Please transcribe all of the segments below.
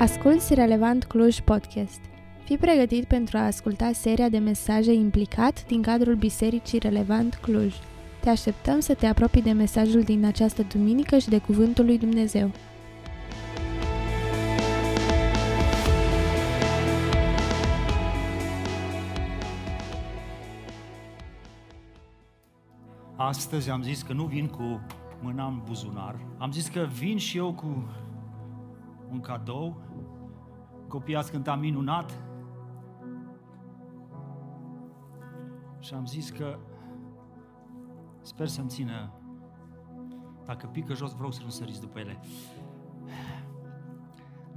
Asculți Relevant Cluj Podcast. Fii pregătit pentru a asculta seria de mesaje implicat din cadrul Bisericii Relevant Cluj. Te așteptăm să te apropii de mesajul din această duminică și de Cuvântul lui Dumnezeu. Astăzi am zis că nu vin cu mâna în buzunar. Am zis că vin și eu cu un cadou. Copiii ați cântat minunat. Și am zis că sper să-mi țină dacă pică jos, vreau să nu săriți după ele.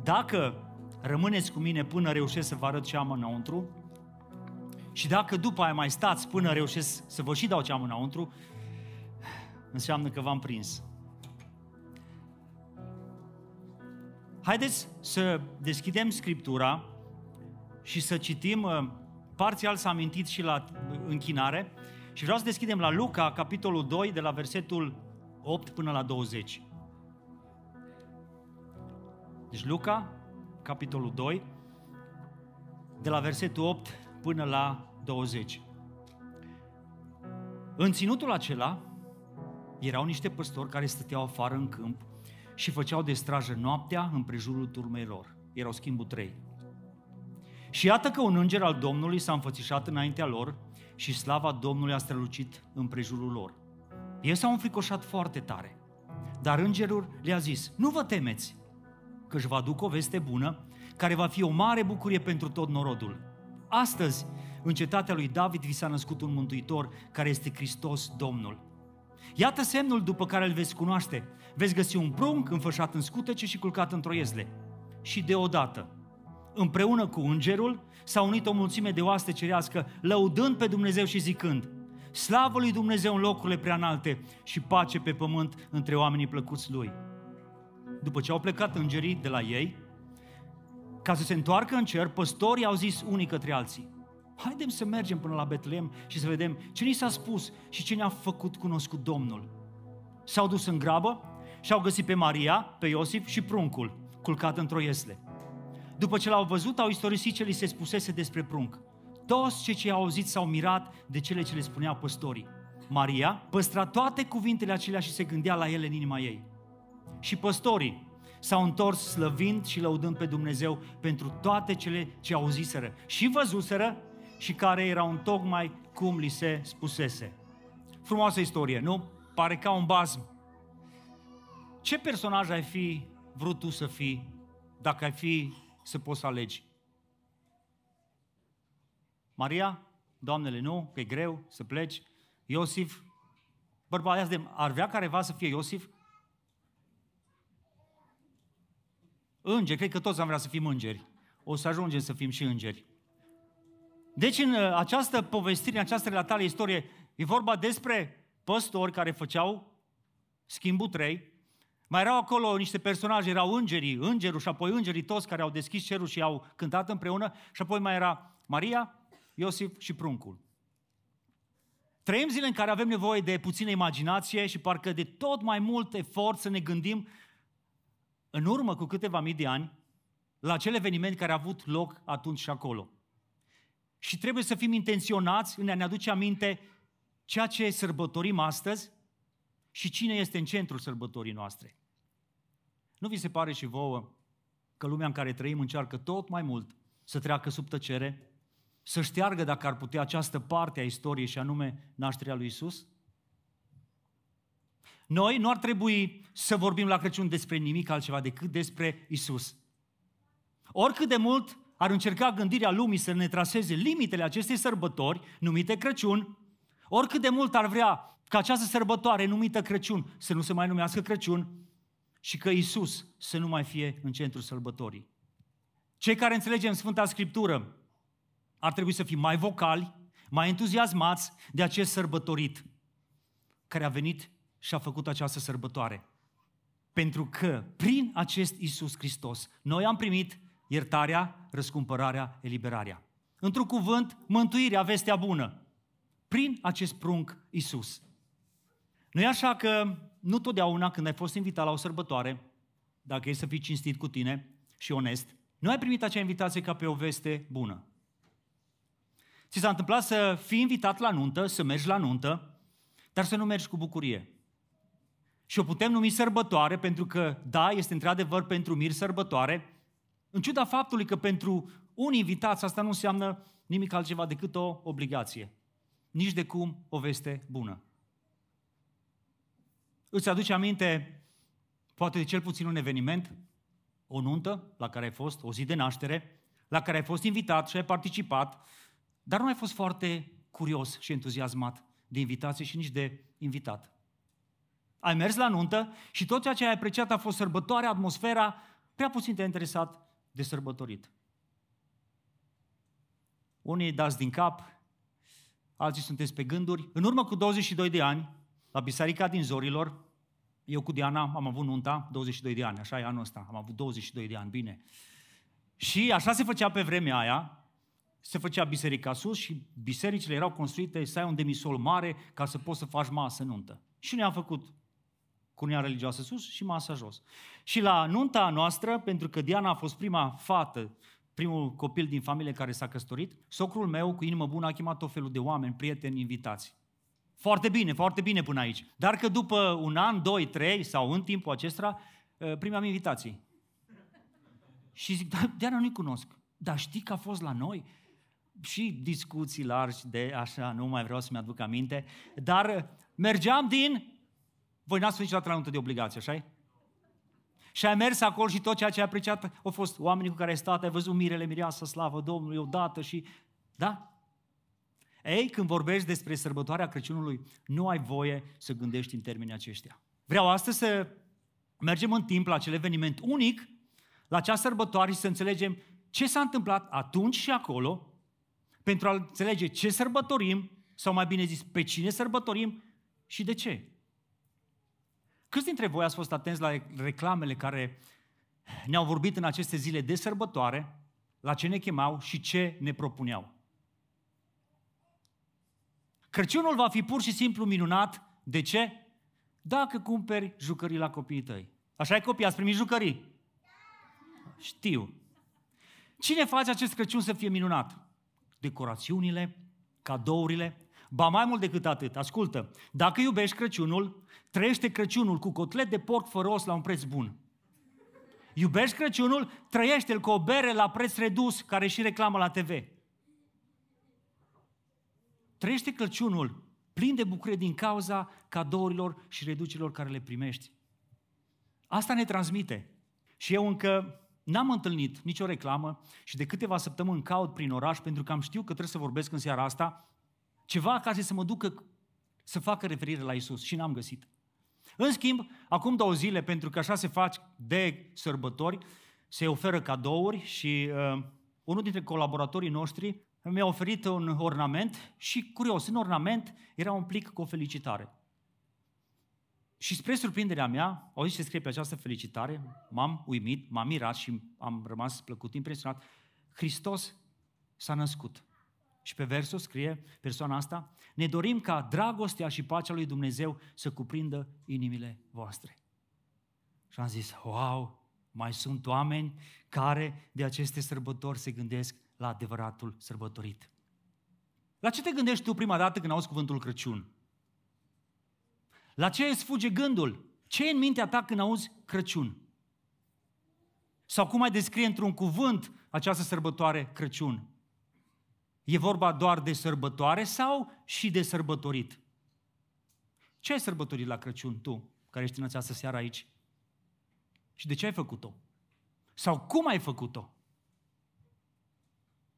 Dacă rămâneți cu mine până reușesc să vă arăt ce am înăuntru, și dacă după aia mai stați până reușesc să vă și dau ce am înăuntru, înseamnă că v-am prins. Haideți să deschidem Scriptura și să citim, uh, parțial s-a amintit și la închinare, și vreau să deschidem la Luca, capitolul 2, de la versetul 8 până la 20. Deci Luca, capitolul 2, de la versetul 8 până la 20. În ținutul acela erau niște păstori care stăteau afară în câmp și făceau de strajă noaptea în prejurul turmei lor. Erau schimbul trei. Și iată că un înger al Domnului s-a înfățișat înaintea lor și slava Domnului a strălucit în prejurul lor. Ei s-au înfricoșat foarte tare. Dar îngerul le-a zis, nu vă temeți, că își va aduc o veste bună, care va fi o mare bucurie pentru tot norodul. Astăzi, în cetatea lui David vi s-a născut un mântuitor, care este Hristos Domnul. Iată semnul după care îl veți cunoaște. Veți găsi un prunc înfășat în scutece și culcat într-o iezle. Și deodată, împreună cu îngerul, s-a unit o mulțime de oaste cerească, lăudând pe Dumnezeu și zicând, Slavă lui Dumnezeu în locurile prea înalte și pace pe pământ între oamenii plăcuți lui. După ce au plecat îngerii de la ei, ca să se întoarcă în cer, păstorii au zis unii către alții, Haidem să mergem până la Betlehem și să vedem ce ni s-a spus și ce ne-a făcut cunoscut Domnul. S-au dus în grabă și au găsit pe Maria, pe Iosif și pruncul, culcat într-o iesle. După ce l-au văzut, au istorisit ce li se spusese despre prunc. Toți cei ce au auzit s-au mirat de cele ce le spuneau păstorii. Maria păstra toate cuvintele acelea și se gândea la ele în inima ei. Și păstorii s-au întors slăvind și lăudând pe Dumnezeu pentru toate cele ce auziseră și văzuseră și care erau tocmai cum li se spusese. Frumoasă istorie, nu? Pare ca un bazm. Ce personaj ai fi vrut tu să fii dacă ai fi să poți să alegi? Maria? Doamnele, nu, că e greu să pleci. Iosif? Bărbați de ar vrea careva să fie Iosif? Îngeri, cred că toți am vrea să fim îngeri. O să ajungem să fim și îngeri. Deci în uh, această povestire, în această relatare istorie, e vorba despre păstori care făceau schimbul trei, mai erau acolo niște personaje, erau îngerii, îngerul și apoi îngerii toți care au deschis cerul și au cântat împreună și apoi mai era Maria, Iosif și pruncul. Trăim zile în care avem nevoie de puțină imaginație și parcă de tot mai mult efort să ne gândim în urmă cu câteva mii de ani la acel eveniment care a avut loc atunci și acolo. Și trebuie să fim intenționați în a ne aduce aminte ceea ce sărbătorim astăzi și cine este în centrul sărbătorii noastre. Nu vi se pare și vouă că lumea în care trăim încearcă tot mai mult să treacă sub tăcere, să șteargă dacă ar putea această parte a istoriei și anume nașterea lui Isus? Noi nu ar trebui să vorbim la Crăciun despre nimic altceva decât despre Isus. Oricât de mult ar încerca gândirea lumii să ne traseze limitele acestei sărbători, numite Crăciun, oricât de mult ar vrea ca această sărbătoare numită Crăciun să nu se mai numească Crăciun și că Isus să nu mai fie în centrul sărbătorii. Cei care înțelegem Sfânta Scriptură ar trebui să fim mai vocali, mai entuziasmați de acest sărbătorit care a venit și a făcut această sărbătoare. Pentru că prin acest Isus Hristos noi am primit iertarea, răscumpărarea, eliberarea. Într-un cuvânt, mântuirea, vestea bună. Prin acest prunc Isus. Nu e așa că nu totdeauna când ai fost invitat la o sărbătoare, dacă e să fii cinstit cu tine, și onest, nu ai primit acea invitație ca pe o veste bună. Ți s-a întâmplat să fii invitat la nuntă, să mergi la nuntă, dar să nu mergi cu bucurie. Și o putem numi sărbătoare pentru că, da, este într-adevăr pentru mir sărbătoare, în ciuda faptului că pentru un invitat asta nu înseamnă nimic altceva decât o obligație. Nici de cum o veste bună. Îți aduce aminte, poate de cel puțin un eveniment, o nuntă la care ai fost, o zi de naștere, la care ai fost invitat și ai participat, dar nu ai fost foarte curios și entuziasmat de invitație și nici de invitat. Ai mers la nuntă și tot ceea ce ai apreciat a fost sărbătoarea, atmosfera, prea puțin te-a interesat de sărbătorit. Unii dați din cap, alții sunteți pe gânduri. În urmă cu 22 de ani, la Biserica din Zorilor, eu cu Diana am avut nunta, 22 de ani, așa e anul ăsta, am avut 22 de ani, bine. Și așa se făcea pe vremea aia, se făcea biserica sus și bisericile erau construite să ai un demisol mare ca să poți să faci masă nuntă. Și noi am făcut cunia religioasă sus și masa jos. Și la nunta noastră, pentru că Diana a fost prima fată, primul copil din familie care s-a căsătorit, socrul meu, cu inimă bună, a chemat tot felul de oameni, prieteni, invitați. Foarte bine, foarte bine până aici. Dar că după un an, doi, trei sau în timpul acesta, ă, primeam invitații. Și zic, da, Diana nu-i cunosc. Dar știi că a fost la noi? Și discuții largi de așa, nu mai vreau să-mi aduc aminte, dar mergeam din... Voi n-ați fost niciodată la nuntă de obligație, așa și ai mers acolo și tot ceea ce ai apreciat au fost oamenii cu care ai stat, ai văzut mirele, mireasă, slavă Domnului odată și... Da? Ei, când vorbești despre sărbătoarea Crăciunului, nu ai voie să gândești în termenii aceștia. Vreau astăzi să mergem în timp la acel eveniment unic, la acea sărbătoare și să înțelegem ce s-a întâmplat atunci și acolo, pentru a înțelege ce sărbătorim, sau mai bine zis, pe cine sărbătorim și de ce. Câți dintre voi ați fost atenți la reclamele care ne-au vorbit în aceste zile de sărbătoare, la ce ne chemau și ce ne propuneau? Crăciunul va fi pur și simplu minunat. De ce? Dacă cumperi jucării la copiii tăi. Așa e copii, ați primit jucării? Știu. Cine face acest Crăciun să fie minunat? Decorațiunile, cadourile, ba mai mult decât atât. Ascultă, dacă iubești Crăciunul, trăiește Crăciunul cu cotlet de porc fără os la un preț bun. Iubești Crăciunul, trăiește-l cu o bere la preț redus, care și reclamă la TV. Trăiește Crăciunul plin de bucurie din cauza cadourilor și reducerilor care le primești. Asta ne transmite. Și eu încă n-am întâlnit nicio reclamă și de câteva săptămâni caut prin oraș pentru că am știu că trebuie să vorbesc în seara asta ceva care să mă ducă să facă referire la Isus și n-am găsit. În schimb, acum două zile, pentru că așa se fac de sărbători, se oferă cadouri și uh, unul dintre colaboratorii noștri mi-a oferit un ornament și, curios, în ornament era un plic cu o felicitare. Și spre surprinderea mea, au zis ce scrie pe această felicitare, m-am uimit, m-am mirat și am rămas plăcut, impresionat. Hristos s-a născut. Și pe versul scrie persoana asta, ne dorim ca dragostea și pacea lui Dumnezeu să cuprindă inimile voastre. Și am zis, wow, mai sunt oameni care de aceste sărbători se gândesc la adevăratul sărbătorit. La ce te gândești tu prima dată când auzi cuvântul Crăciun? La ce îți fuge gândul? Ce e în mintea ta când auzi Crăciun? Sau cum ai descrie într-un cuvânt această sărbătoare Crăciun? E vorba doar de sărbătoare sau și de sărbătorit? Ce ai sărbătorit la Crăciun tu, care ești în această seară aici? Și de ce ai făcut-o? Sau cum ai făcut-o?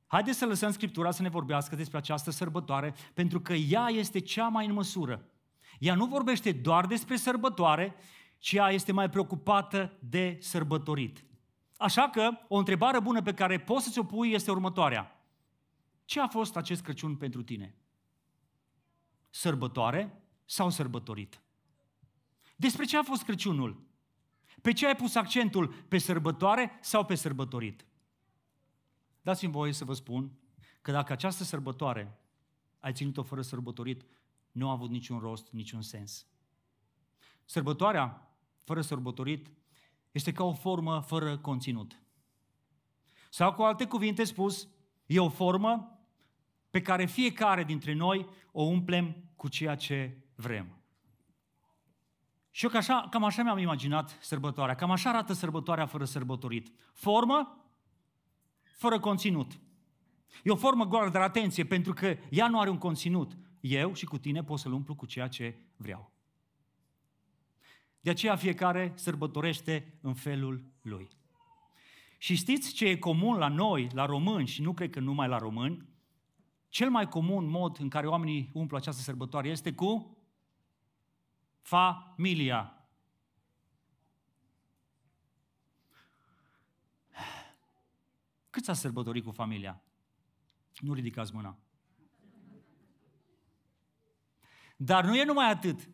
Haideți să lăsăm Scriptura să ne vorbească despre această sărbătoare, pentru că ea este cea mai în măsură. Ea nu vorbește doar despre sărbătoare, ci ea este mai preocupată de sărbătorit. Așa că, o întrebare bună pe care poți să-ți o pui este următoarea. Ce a fost acest Crăciun pentru tine? Sărbătoare sau sărbătorit? Despre ce a fost Crăciunul? Pe ce ai pus accentul? Pe sărbătoare sau pe sărbătorit? Dați-mi voie să vă spun că dacă această sărbătoare ai ținut-o fără sărbătorit, nu a avut niciun rost, niciun sens. Sărbătoarea fără sărbătorit este ca o formă fără conținut. Sau cu alte cuvinte spus, e o formă pe care fiecare dintre noi o umplem cu ceea ce vrem. Și eu că așa, cam așa mi-am imaginat sărbătoarea. Cam așa arată sărbătoarea fără sărbătorit. Formă, fără conținut. E o formă goală, dar atenție, pentru că ea nu are un conținut. Eu și cu tine pot să-l umplu cu ceea ce vreau. De aceea fiecare sărbătorește în felul lui. Și știți ce e comun la noi, la români, și nu cred că numai la români? Cel mai comun mod în care oamenii umplu această sărbătoare este cu familia. Cât s-a sărbătorit cu familia? Nu ridicați mâna. Dar nu e numai atât.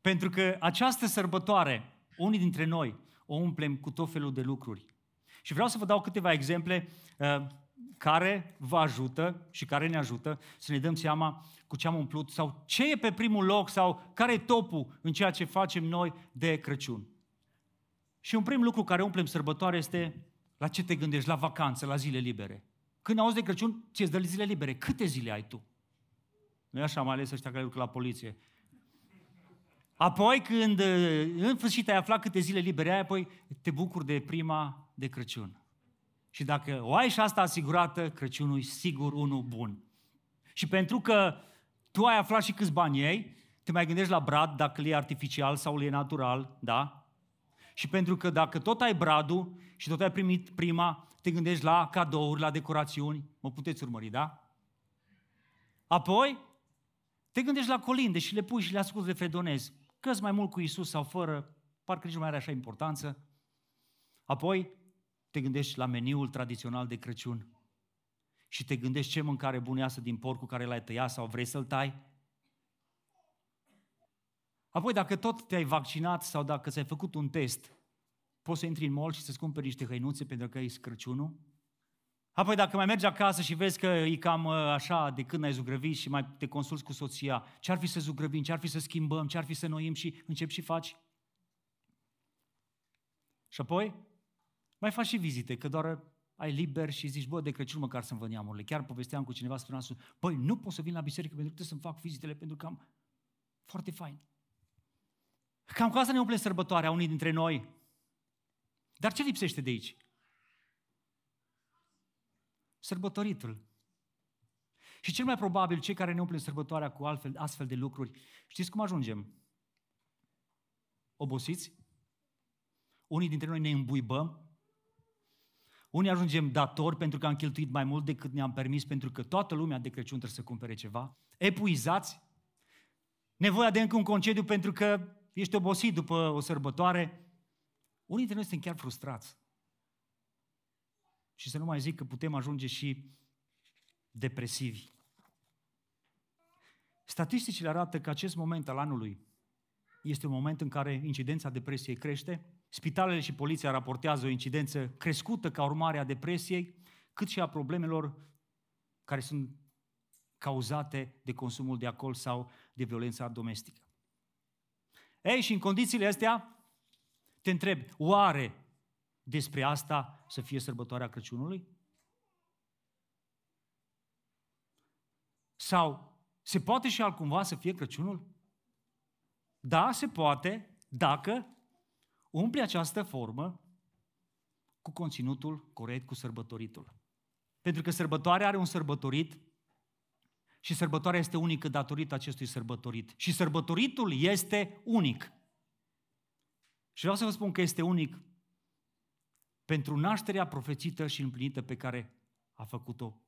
Pentru că această sărbătoare, unii dintre noi, o umplem cu tot felul de lucruri. Și vreau să vă dau câteva exemple uh, care vă ajută și care ne ajută să ne dăm seama cu ce am umplut sau ce e pe primul loc sau care e topul în ceea ce facem noi de Crăciun. Și un prim lucru care umplem sărbătoare este la ce te gândești, la vacanță, la zile libere. Când auzi de Crăciun, ți-e dă zile libere. Câte zile ai tu? Nu așa, mai ales ăștia care lucră la poliție. Apoi, când în sfârșit ai aflat câte zile libere ai, apoi te bucuri de prima de Crăciun. Și dacă o ai și asta asigurată, Crăciunul e sigur unul bun. Și pentru că tu ai aflat și câți bani ei, te mai gândești la brad, dacă e artificial sau e natural, da? Și pentru că dacă tot ai bradul și tot ai primit prima, te gândești la cadouri, la decorațiuni, mă puteți urmări, da? Apoi, te gândești la colinde și le pui și le asculți de fredonezi. că mai mult cu Isus sau fără, parcă nici nu mai are așa importanță. Apoi, te gândești la meniul tradițional de Crăciun și te gândești ce mâncare bună iasă din porcul care l-ai tăiat sau vrei să-l tai. Apoi, dacă tot te-ai vaccinat sau dacă ți-ai făcut un test, poți să intri în mall și să-ți cumperi niște hăinuțe pentru că e Crăciunul. Apoi dacă mai mergi acasă și vezi că e cam uh, așa de când ai zugrăvit și mai te consulți cu soția, ce ar fi să zugrăvim, ce ar fi să schimbăm, ce ar fi să noim și începi și faci. Și apoi mai faci și vizite, că doar ai liber și zici, bă, de Crăciun măcar să-mi văd neamurile. Chiar povesteam cu cineva, spuneam, băi, nu pot să vin la biserică pentru că trebuie să-mi fac vizitele, pentru că am foarte fain. Cam cu asta ne umple sărbătoarea unii dintre noi. Dar ce lipsește de aici? Sărbătoritul. Și cel mai probabil, cei care ne umple sărbătoarea cu altfel, astfel de lucruri, știți cum ajungem? Obosiți? Unii dintre noi ne îmbuibăm, unii ajungem datori pentru că am cheltuit mai mult decât ne-am permis, pentru că toată lumea de Crăciun trebuie să cumpere ceva. Epuizați. Nevoia de încă un concediu pentru că ești obosit după o sărbătoare. Unii dintre noi suntem chiar frustrați. Și să nu mai zic că putem ajunge și depresivi. Statisticile arată că acest moment al anului este un moment în care incidența depresiei crește, spitalele și poliția raportează o incidență crescută ca urmare a depresiei, cât și a problemelor care sunt cauzate de consumul de alcool sau de violența domestică. Ei, și în condițiile astea, te întreb, oare despre asta să fie sărbătoarea Crăciunului? Sau se poate și altcumva să fie Crăciunul? Da, se poate, dacă umple această formă cu conținutul corect, cu sărbătoritul. Pentru că sărbătoarea are un sărbătorit și sărbătoarea este unică datorită acestui sărbătorit. Și sărbătoritul este unic. Și vreau să vă spun că este unic pentru nașterea profețită și împlinită pe care a făcut-o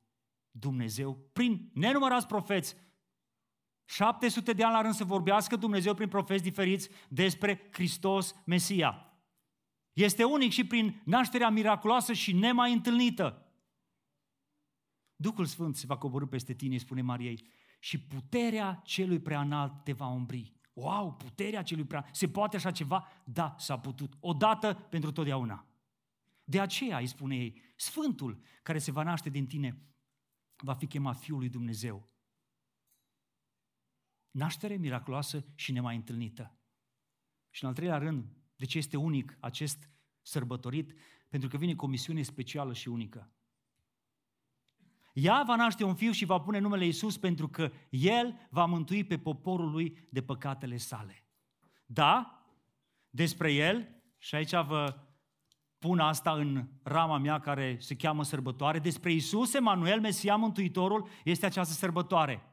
Dumnezeu prin nenumărați profeți. 700 de ani la rând să vorbească Dumnezeu prin profeți diferiți despre Hristos Mesia. Este unic și prin nașterea miraculoasă și nemai întâlnită. Duhul Sfânt se va coborâ peste tine, spune Mariei, și puterea celui preanalt te va umbri. Wow, puterea celui prea... Se poate așa ceva? Da, s-a putut. Odată pentru totdeauna. De aceea îi spune ei, Sfântul care se va naște din tine va fi chemat Fiul lui Dumnezeu. Naștere miraculoasă și nemai întâlnită. Și în al treilea rând, de ce este unic acest sărbătorit? Pentru că vine cu o misiune specială și unică. Ea va naște un fiu și va pune numele Iisus pentru că El va mântui pe poporul lui de păcatele sale. Da, despre El, și aici vă pun asta în rama mea care se cheamă sărbătoare, despre Iisus, Emanuel, Mesia Mântuitorul, este această sărbătoare.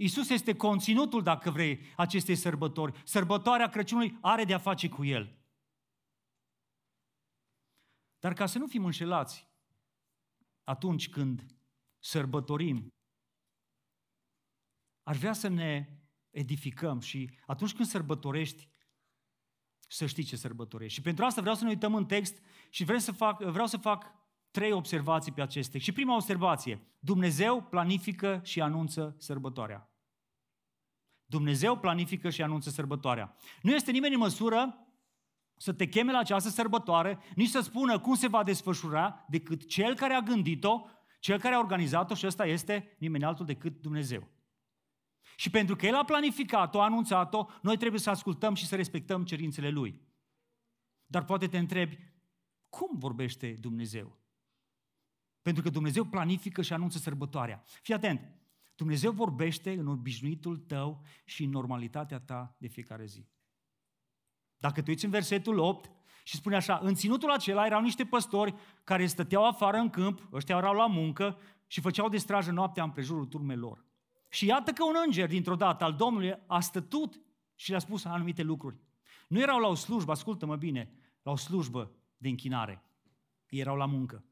Iisus este conținutul, dacă vrei, acestei sărbători. Sărbătoarea Crăciunului are de a face cu El. Dar ca să nu fim înșelați, atunci când sărbătorim, aș vrea să ne edificăm și atunci când sărbătorești, să știi ce sărbătorești. Și pentru asta vreau să ne uităm în text și vreau să fac, vreau să fac trei observații pe acest text. Și prima observație, Dumnezeu planifică și anunță sărbătoarea. Dumnezeu planifică și anunță sărbătoarea. Nu este nimeni în măsură să te cheme la această sărbătoare, nici să spună cum se va desfășura, decât cel care a gândit-o, cel care a organizat-o și ăsta este nimeni altul decât Dumnezeu. Și pentru că El a planificat-o, a anunțat-o, noi trebuie să ascultăm și să respectăm cerințele Lui. Dar poate te întrebi, cum vorbește Dumnezeu? Pentru că Dumnezeu planifică și anunță sărbătoarea. Fii atent, Dumnezeu vorbește în obișnuitul tău și în normalitatea ta de fiecare zi. Dacă tu uiți în versetul 8 și spune așa, în ținutul acela erau niște păstori care stăteau afară în câmp, ăștia erau la muncă și făceau de strajă noaptea împrejurul turmelor. Și iată că un înger dintr-o dată al Domnului a stătut și le-a spus anumite lucruri. Nu erau la o slujbă, ascultă-mă bine, la o slujbă de închinare. Erau la muncă.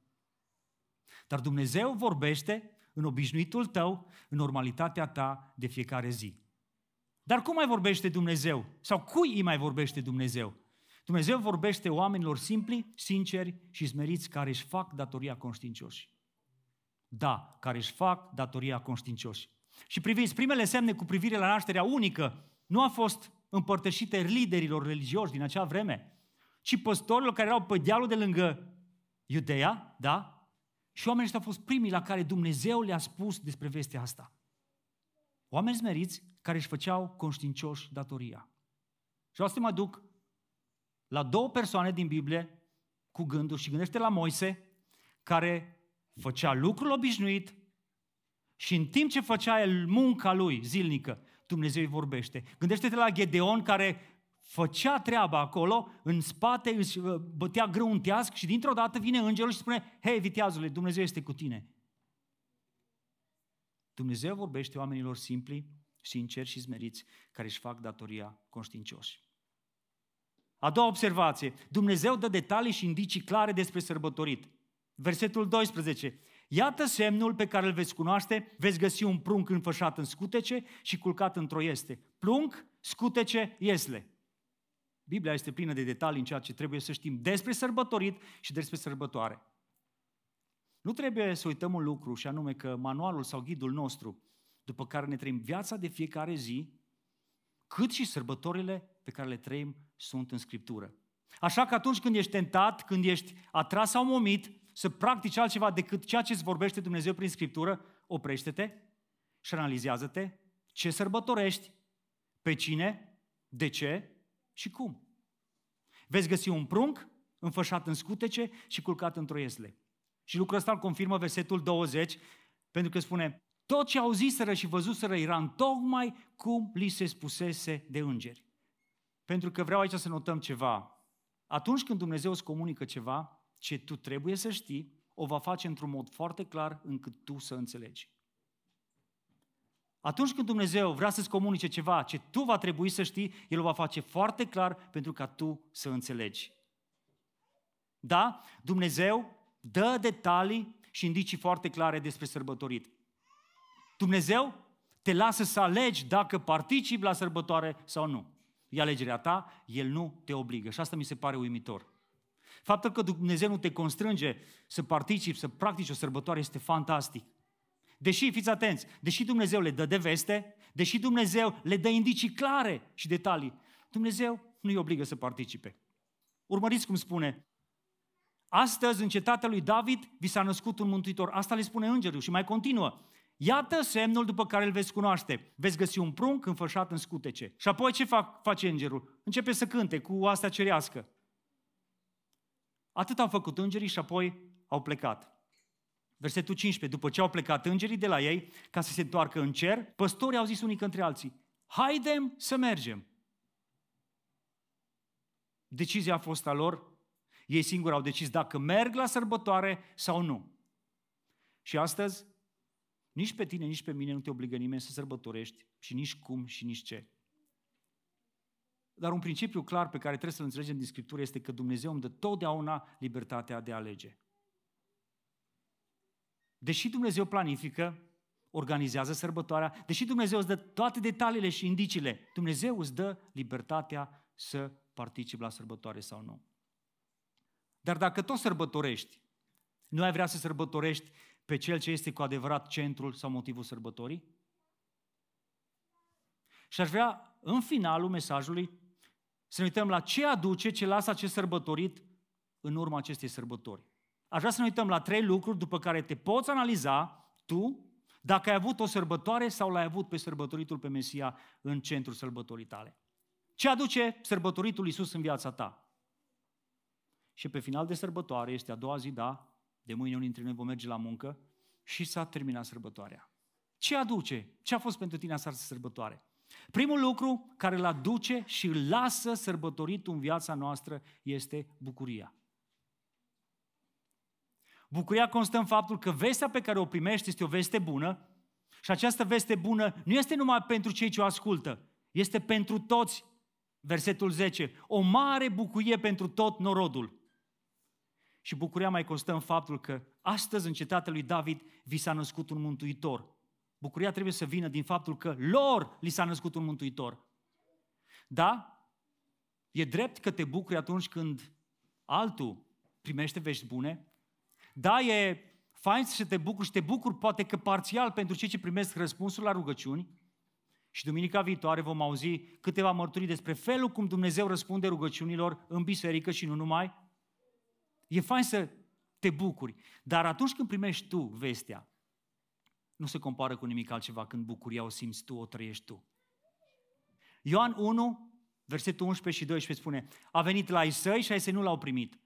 Dar Dumnezeu vorbește în obișnuitul tău, în normalitatea ta de fiecare zi. Dar cum mai vorbește Dumnezeu? Sau cui îi mai vorbește Dumnezeu? Dumnezeu vorbește oamenilor simpli, sinceri și smeriți care își fac datoria conștiincioși. Da, care își fac datoria conștiincioși. Și priviți, primele semne cu privire la nașterea unică nu au fost împărtășite liderilor religioși din acea vreme, ci păstorilor care erau pe dealul de lângă Iudeea, da? Și oamenii ăștia au fost primii la care Dumnezeu le-a spus despre vestea asta. Oameni smeriți care își făceau conștiincioși datoria. Și vreau să mă duc la două persoane din Biblie cu gândul și gândește la Moise, care făcea lucrul obișnuit și în timp ce făcea el munca lui zilnică, Dumnezeu îi vorbește. Gândește-te la Gedeon care făcea treaba acolo, în spate își uh, bătea grâu un teasc și dintr-o dată vine îngerul și spune, hei, viteazule, Dumnezeu este cu tine. Dumnezeu vorbește oamenilor simpli, sinceri și smeriți, care își fac datoria conștiincioși. A doua observație. Dumnezeu dă detalii și indicii clare despre sărbătorit. Versetul 12. Iată semnul pe care îl veți cunoaște, veți găsi un prunc înfășat în scutece și culcat într-o este. Plunc, scutece, iesle. Biblia este plină de detalii în ceea ce trebuie să știm despre sărbătorit și despre sărbătoare. Nu trebuie să uităm un lucru și anume că manualul sau ghidul nostru, după care ne trăim viața de fiecare zi, cât și sărbătorile pe care le trăim sunt în Scriptură. Așa că atunci când ești tentat, când ești atras sau momit să practici altceva decât ceea ce îți vorbește Dumnezeu prin Scriptură, oprește-te și analizează-te ce sărbătorești, pe cine, de ce și cum. Veți găsi un prunc înfășat în scutece și culcat într-o iesle. Și lucrul ăsta îl confirmă versetul 20, pentru că spune, tot ce auziseră și văzuseră era tocmai cum li se spusese de îngeri. Pentru că vreau aici să notăm ceva. Atunci când Dumnezeu îți comunică ceva, ce tu trebuie să știi, o va face într-un mod foarte clar încât tu să înțelegi. Atunci când Dumnezeu vrea să-ți comunice ceva ce tu va trebui să știi, El o va face foarte clar pentru ca tu să înțelegi. Da? Dumnezeu dă detalii și indicii foarte clare despre sărbătorit. Dumnezeu te lasă să alegi dacă participi la sărbătoare sau nu. E alegerea ta, El nu te obligă. Și asta mi se pare uimitor. Faptul că Dumnezeu nu te constrânge să participi, să practici o sărbătoare este fantastic. Deși, fiți atenți, deși Dumnezeu le dă de veste, deși Dumnezeu le dă indicii clare și detalii, Dumnezeu nu îi obligă să participe. Urmăriți cum spune, astăzi în cetatea lui David vi s-a născut un mântuitor. Asta le spune îngerul și mai continuă. Iată semnul după care îl veți cunoaște. Veți găsi un prunc înfășat în scutece. Și apoi ce fac, face îngerul? Începe să cânte cu asta cerească. Atât au făcut îngerii și apoi au plecat. Versetul 15. După ce au plecat îngerii de la ei ca să se întoarcă în cer, păstorii au zis unii către alții, haidem să mergem. Decizia a fost a lor, ei singuri au decis dacă merg la sărbătoare sau nu. Și astăzi, nici pe tine, nici pe mine nu te obligă nimeni să sărbătorești și nici cum și nici ce. Dar un principiu clar pe care trebuie să-l înțelegem din Scriptură este că Dumnezeu îmi dă totdeauna libertatea de a alege. Deși Dumnezeu planifică, organizează sărbătoarea, deși Dumnezeu îți dă toate detaliile și indiciile, Dumnezeu îți dă libertatea să participi la sărbătoare sau nu. Dar dacă tot sărbătorești, nu ai vrea să sărbătorești pe cel ce este cu adevărat centrul sau motivul sărbătorii? Și aș vrea, în finalul mesajului, să ne uităm la ce aduce, ce lasă acest sărbătorit în urma acestei sărbători. Aș vrea să ne uităm la trei lucruri după care te poți analiza tu dacă ai avut o sărbătoare sau l-ai avut pe sărbătoritul pe Mesia în centrul sărbătorii tale. Ce aduce sărbătoritul Iisus în viața ta? Și pe final de sărbătoare, este a doua zi, da, de mâine unii dintre noi vom merge la muncă și s-a terminat sărbătoarea. Ce aduce? Ce a fost pentru tine această sărbătoare? Primul lucru care îl aduce și îl lasă sărbătoritul în viața noastră este bucuria. Bucuria constă în faptul că vestea pe care o primești este o veste bună și această veste bună nu este numai pentru cei ce o ascultă, este pentru toți. Versetul 10. O mare bucurie pentru tot norodul. Și bucuria mai constă în faptul că astăzi în cetatea lui David vi s-a născut un mântuitor. Bucuria trebuie să vină din faptul că lor li s-a născut un mântuitor. Da? E drept că te bucuri atunci când altul primește vești bune, da, e fain să te bucuri și te bucuri poate că parțial pentru cei ce primesc răspunsul la rugăciuni. Și duminica viitoare vom auzi câteva mărturii despre felul cum Dumnezeu răspunde rugăciunilor în biserică și nu numai. E fain să te bucuri. Dar atunci când primești tu vestea, nu se compară cu nimic altceva când bucuria o simți tu, o trăiești tu. Ioan 1, versetul 11 și 12 spune, a venit la ei săi și ai să nu l-au primit.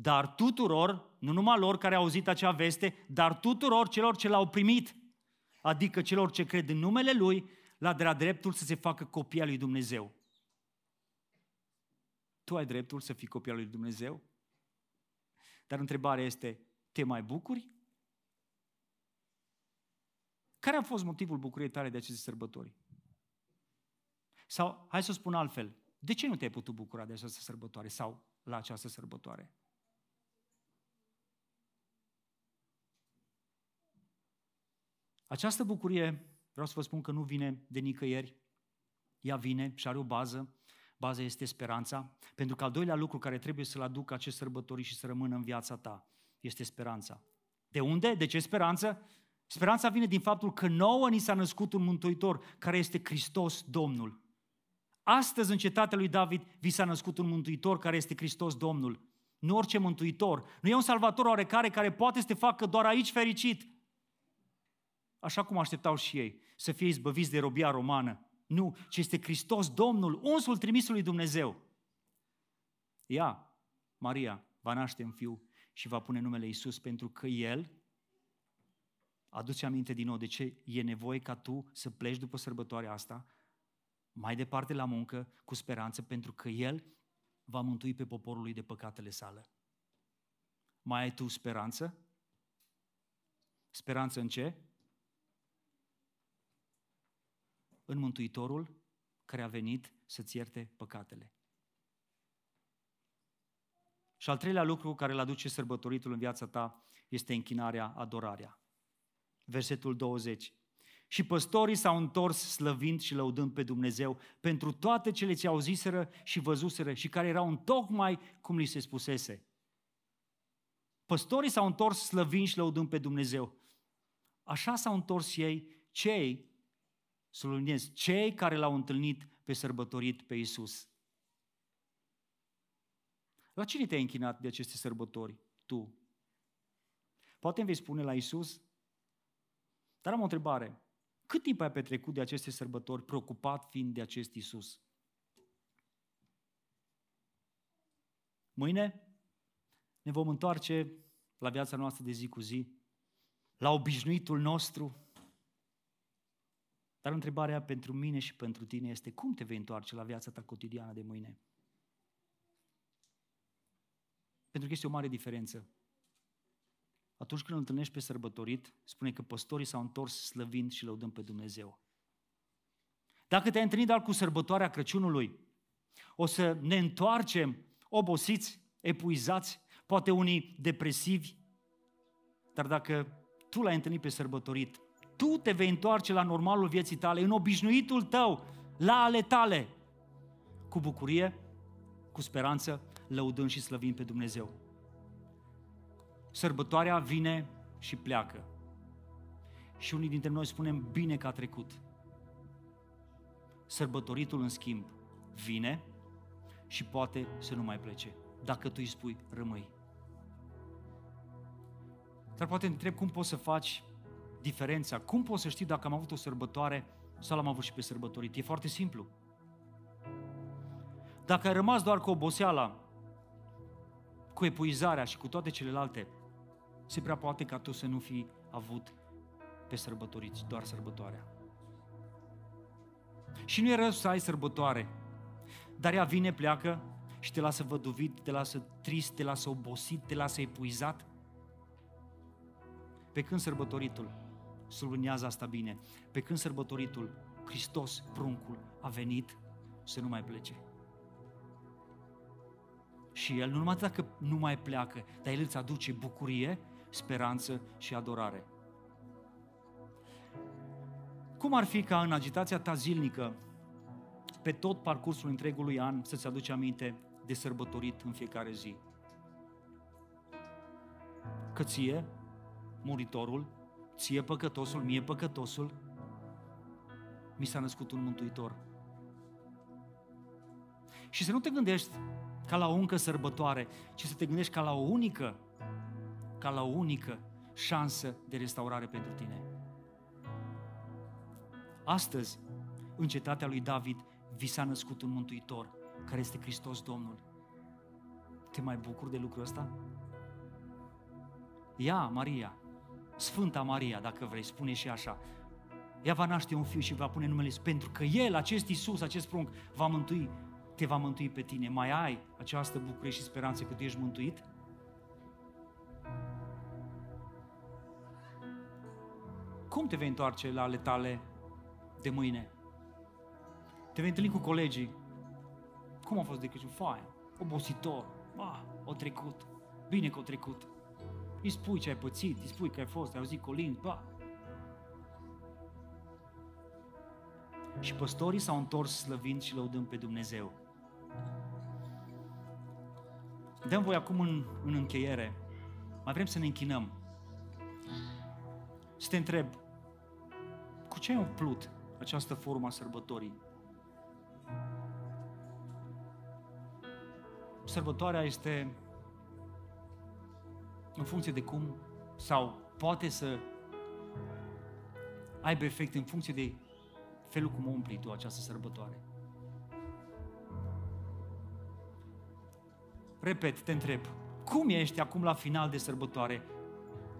Dar tuturor, nu numai lor care au auzit acea veste, dar tuturor celor ce l-au primit, adică celor ce cred în numele Lui, la a dreptul să se facă copia lui Dumnezeu. Tu ai dreptul să fii copia lui Dumnezeu? Dar întrebarea este, te mai bucuri? Care a fost motivul bucuriei tale de aceste sărbători? Sau, hai să spun altfel, de ce nu te-ai putut bucura de această sărbătoare sau la această sărbătoare? Această bucurie, vreau să vă spun că nu vine de nicăieri, ea vine și are o bază, baza este speranța, pentru că al doilea lucru care trebuie să-l aducă acest sărbători și să rămână în viața ta este speranța. De unde? De ce speranță? Speranța vine din faptul că nouă ni s-a născut un mântuitor, care este Hristos Domnul. Astăzi în cetatea lui David vi s-a născut un mântuitor care este Hristos Domnul. Nu orice mântuitor. Nu e un salvator oarecare care poate să te facă doar aici fericit, așa cum așteptau și ei, să fie izbăviți de robia romană. Nu, ci este Hristos Domnul, unsul trimisul lui Dumnezeu. Ea, Maria, va naște un fiu și va pune numele Isus pentru că El, aduce aminte din nou de ce e nevoie ca tu să pleci după sărbătoarea asta, mai departe la muncă, cu speranță, pentru că El va mântui pe poporul lui de păcatele sale. Mai ai tu speranță? Speranță în ce? În Mântuitorul care a venit să-ți ierte păcatele. Și al treilea lucru care îl aduce sărbătoritul în viața ta este închinarea, adorarea. Versetul 20. Și păstorii s-au întors slăvind și lăudând pe Dumnezeu pentru toate cele ce auziseră și văzuseră și care erau în tocmai cum li se spusese. Păstorii s-au întors slăvind și lăudând pe Dumnezeu. Așa s-au întors ei, cei subliniez, cei care l-au întâlnit pe sărbătorit pe Isus. La cine te-ai închinat de aceste sărbători? Tu. Poate îmi vei spune la Isus? Dar am o întrebare. Cât timp ai petrecut de aceste sărbători preocupat fiind de acest Isus? Mâine ne vom întoarce la viața noastră de zi cu zi, la obișnuitul nostru. Dar întrebarea pentru mine și pentru tine este cum te vei întoarce la viața ta cotidiană de mâine? Pentru că este o mare diferență. Atunci când îl întâlnești pe sărbătorit, spune că păstorii s-au întors slăvind și lăudând pe Dumnezeu. Dacă te-ai întâlnit doar cu sărbătoarea Crăciunului, o să ne întoarcem obosiți, epuizați, poate unii depresivi, dar dacă tu l-ai întâlnit pe sărbătorit, tu te vei întoarce la normalul vieții tale, în obișnuitul tău, la ale tale, cu bucurie, cu speranță, lăudând și slăvind pe Dumnezeu. Sărbătoarea vine și pleacă. Și unii dintre noi spunem bine că a trecut. Sărbătoritul, în schimb, vine și poate să nu mai plece. Dacă tu îi spui, rămâi. Dar poate te întreb cum poți să faci diferența, cum poți să știi dacă am avut o sărbătoare sau l-am avut și pe sărbătorit. E foarte simplu. Dacă ai rămas doar cu oboseala, cu epuizarea și cu toate celelalte, se prea poate ca tu să nu fi avut pe sărbătoriți, doar sărbătoarea. Și nu e rău să ai sărbătoare, dar ea vine, pleacă și te lasă văduvit, te lasă trist, te lasă obosit, te lasă epuizat. Pe când sărbătoritul, subliniază asta bine, pe când sărbătoritul, Hristos, pruncul, a venit să nu mai plece. Și El nu numai dacă nu mai pleacă, dar El îți aduce bucurie, speranță și adorare. Cum ar fi ca în agitația ta zilnică, pe tot parcursul întregului an, să-ți aduci aminte de sărbătorit în fiecare zi? Că ție, muritorul, ție păcătosul, mie păcătosul, mi s-a născut un mântuitor. Și să nu te gândești ca la o încă sărbătoare, ci să te gândești ca la o unică, ca la o unică șansă de restaurare pentru tine. Astăzi, în cetatea lui David, vi s-a născut un mântuitor, care este Hristos Domnul. Te mai bucuri de lucrul ăsta? Ea, Maria, Sfânta Maria, dacă vrei, spune și așa, ea va naște un fiu și va pune numele pentru că El, acest Isus, acest prunc, va mântui, te va mântui pe tine. Mai ai această bucurie și speranță că tu ești mântuit? Cum te vei întoarce la ale tale de mâine? Te vei întâlni cu colegii. Cum a fost de Crăciun? Fain, obositor. Ah, o trecut. Bine că o trecut. Îi spui ce ai pățit, îi spui că ai fost, ai auzit colin, ba. Și păstorii s-au întors slăvind și lăudând pe Dumnezeu. Dăm voi acum în, în încheiere. Mai vrem să ne închinăm. Să te întreb, cu ce ai umplut această formă a sărbătorii? Sărbătoarea este în funcție de cum sau poate să aibă efect în funcție de felul cum umpli tu această sărbătoare. Repet, te întreb, cum ești acum la final de sărbătoare?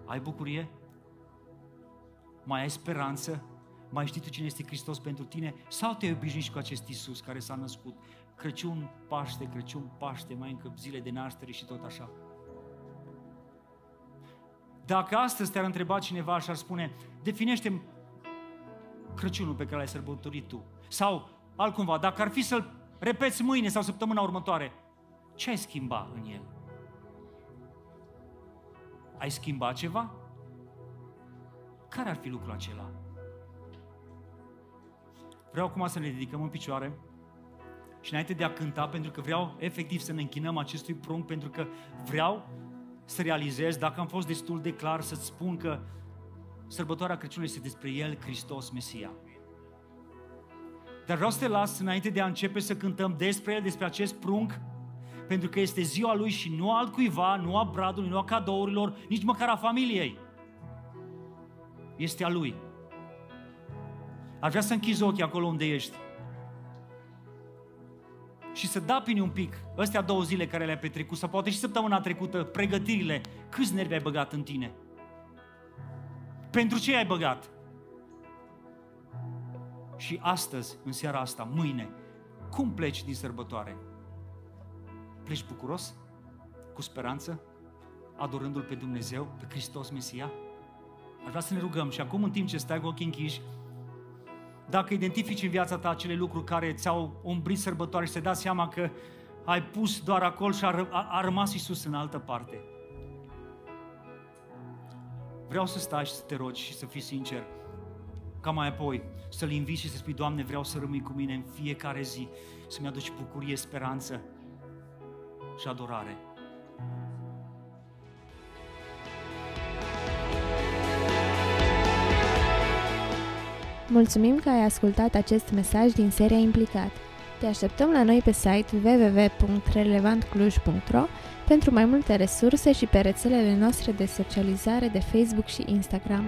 Ai bucurie? Mai ai speranță? Mai știi tu cine este Hristos pentru tine? Sau te obișnuiești cu acest Isus care s-a născut? Crăciun, Paște, Crăciun, Paște, mai încă zile de naștere și tot așa. Dacă astăzi te-ar întreba cineva și ar spune, definește Crăciunul pe care l-ai sărbătorit tu. Sau altcumva, dacă ar fi să-l repeți mâine sau săptămâna următoare, ce ai schimba în el? Ai schimba ceva? Care ar fi lucrul acela? Vreau acum să ne dedicăm în picioare și înainte de a cânta, pentru că vreau efectiv să ne închinăm acestui prunc, pentru că vreau să realizez, dacă am fost destul de clar, să-ți spun că sărbătoarea Crăciunului este despre El, Hristos, Mesia. Dar vreau să te las înainte de a începe să cântăm despre El, despre acest prunc, pentru că este ziua Lui și nu al cuiva, nu a bradului, nu a cadourilor, nici măcar a familiei. Este a Lui. Ar vrea să închizi ochii acolo unde ești. Și să dapini un pic astea două zile care le-ai petrecut, sau poate și săptămâna trecută, pregătirile, câți nervi ai băgat în tine? Pentru ce ai băgat? Și astăzi, în seara asta, mâine, cum pleci din sărbătoare? Pleci bucuros? Cu speranță? Adorându-L pe Dumnezeu, pe Hristos Mesia? Aș vrea să ne rugăm și acum în timp ce stai cu ochii închiși, dacă identifici în viața ta acele lucruri care ți-au umbrit sărbătoare și te dai seama că ai pus doar acolo și a, r- a, a rămas Isus în altă parte. Vreau să stai și să te rogi și să fii sincer. Ca mai apoi să-L inviți și să spui, Doamne, vreau să rămâi cu mine în fiecare zi, să-mi aduci bucurie, speranță și adorare. Mulțumim că ai ascultat acest mesaj din seria Implicat. Te așteptăm la noi pe site www.relevantcluj.ro pentru mai multe resurse și pe rețelele noastre de socializare de Facebook și Instagram.